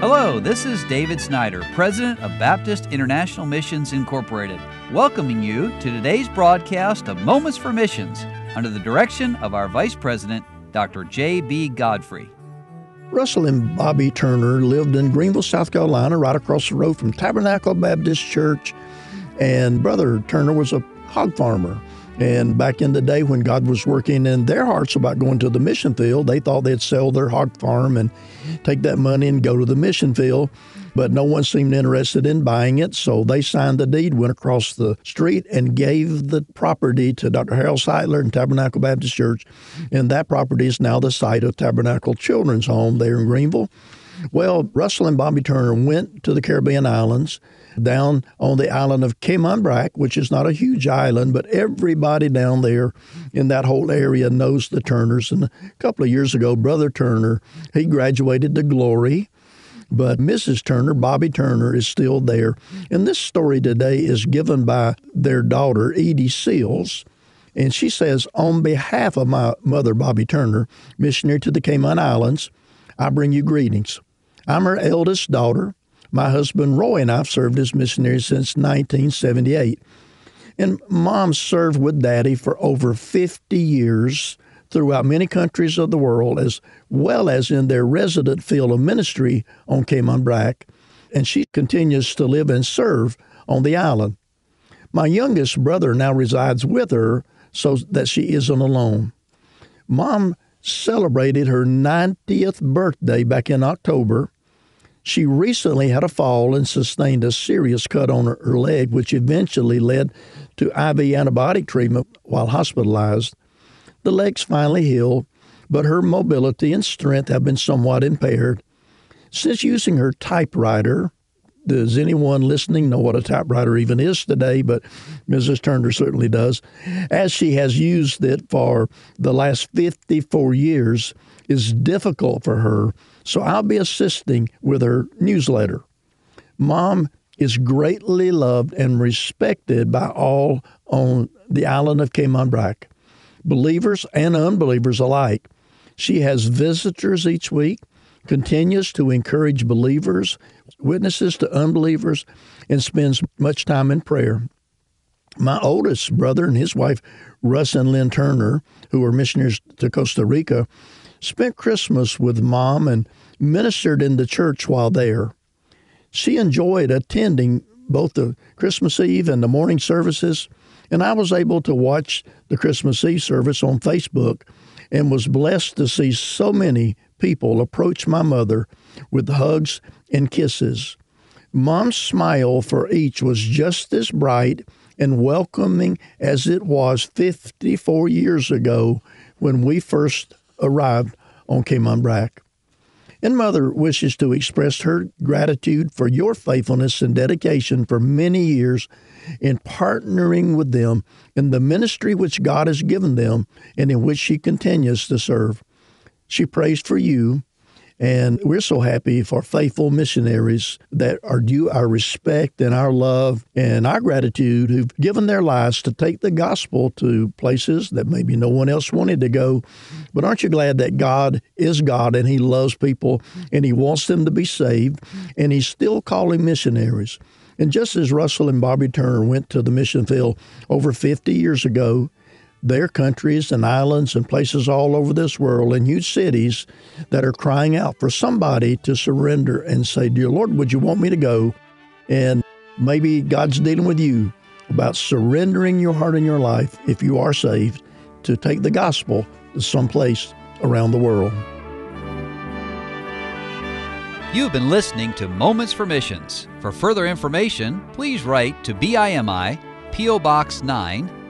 Hello, this is David Snyder, President of Baptist International Missions Incorporated, welcoming you to today's broadcast of Moments for Missions under the direction of our Vice President, Dr. J.B. Godfrey. Russell and Bobby Turner lived in Greenville, South Carolina, right across the road from Tabernacle Baptist Church. And Brother Turner was a hog farmer. And back in the day when God was working in their hearts about going to the mission field, they thought they'd sell their hog farm and take that money and go to the mission field. But no one seemed interested in buying it, so they signed the deed, went across the street, and gave the property to Dr. Harold Sightler and Tabernacle Baptist Church. And that property is now the site of Tabernacle Children's Home there in Greenville. Well, Russell and Bobby Turner went to the Caribbean islands down on the island of Cayman Brac, which is not a huge island, but everybody down there in that whole area knows the Turners. And a couple of years ago, Brother Turner, he graduated to glory. But Mrs. Turner, Bobby Turner, is still there. And this story today is given by their daughter, Edie Seals. And she says, On behalf of my mother, Bobby Turner, missionary to the Cayman Islands, I bring you greetings. I'm her eldest daughter. My husband Roy and I have served as missionaries since 1978. And mom served with daddy for over 50 years throughout many countries of the world, as well as in their resident field of ministry on Cayman Brac. And she continues to live and serve on the island. My youngest brother now resides with her so that she isn't alone. Mom celebrated her 90th birthday back in October she recently had a fall and sustained a serious cut on her, leg, which eventually led to IV antibiotic treatment while hospitalized. The legs finally healed, but her mobility and strength have been somewhat impaired. Since using her typewriter, does anyone listening know what a typewriter even is today? But Mrs. Turner certainly does. As she has used it for the last 54 years, is difficult for her so I'll be assisting with her newsletter. Mom is greatly loved and respected by all on the island of Cayman Brac, believers and unbelievers alike. She has visitors each week, continues to encourage believers, witnesses to unbelievers, and spends much time in prayer. My oldest brother and his wife, Russ and Lynn Turner, who were missionaries to Costa Rica, spent Christmas with mom and ministered in the church while there. She enjoyed attending both the Christmas Eve and the morning services, and I was able to watch the Christmas Eve service on Facebook and was blessed to see so many people approached my mother with hugs and kisses. Mom's smile for each was just as bright and welcoming as it was 54 years ago when we first arrived on Cayman Brac. And Mother wishes to express her gratitude for your faithfulness and dedication for many years in partnering with them in the ministry which God has given them and in which she continues to serve. She prays for you and we're so happy for faithful missionaries that are due our respect and our love and our gratitude who've given their lives to take the gospel to places that maybe no one else wanted to go. But aren't you glad that God is God and He loves people and He wants them to be saved and He's still calling missionaries? And just as Russell and Bobby Turner went to the mission field over 50 years ago, there are countries and islands and places all over this world and huge cities that are crying out for somebody to surrender and say, Dear Lord, would you want me to go? And maybe God's dealing with you about surrendering your heart and your life, if you are saved, to take the gospel to someplace around the world. You've been listening to Moments for Missions. For further information, please write to BIMI, P.O. Box 9.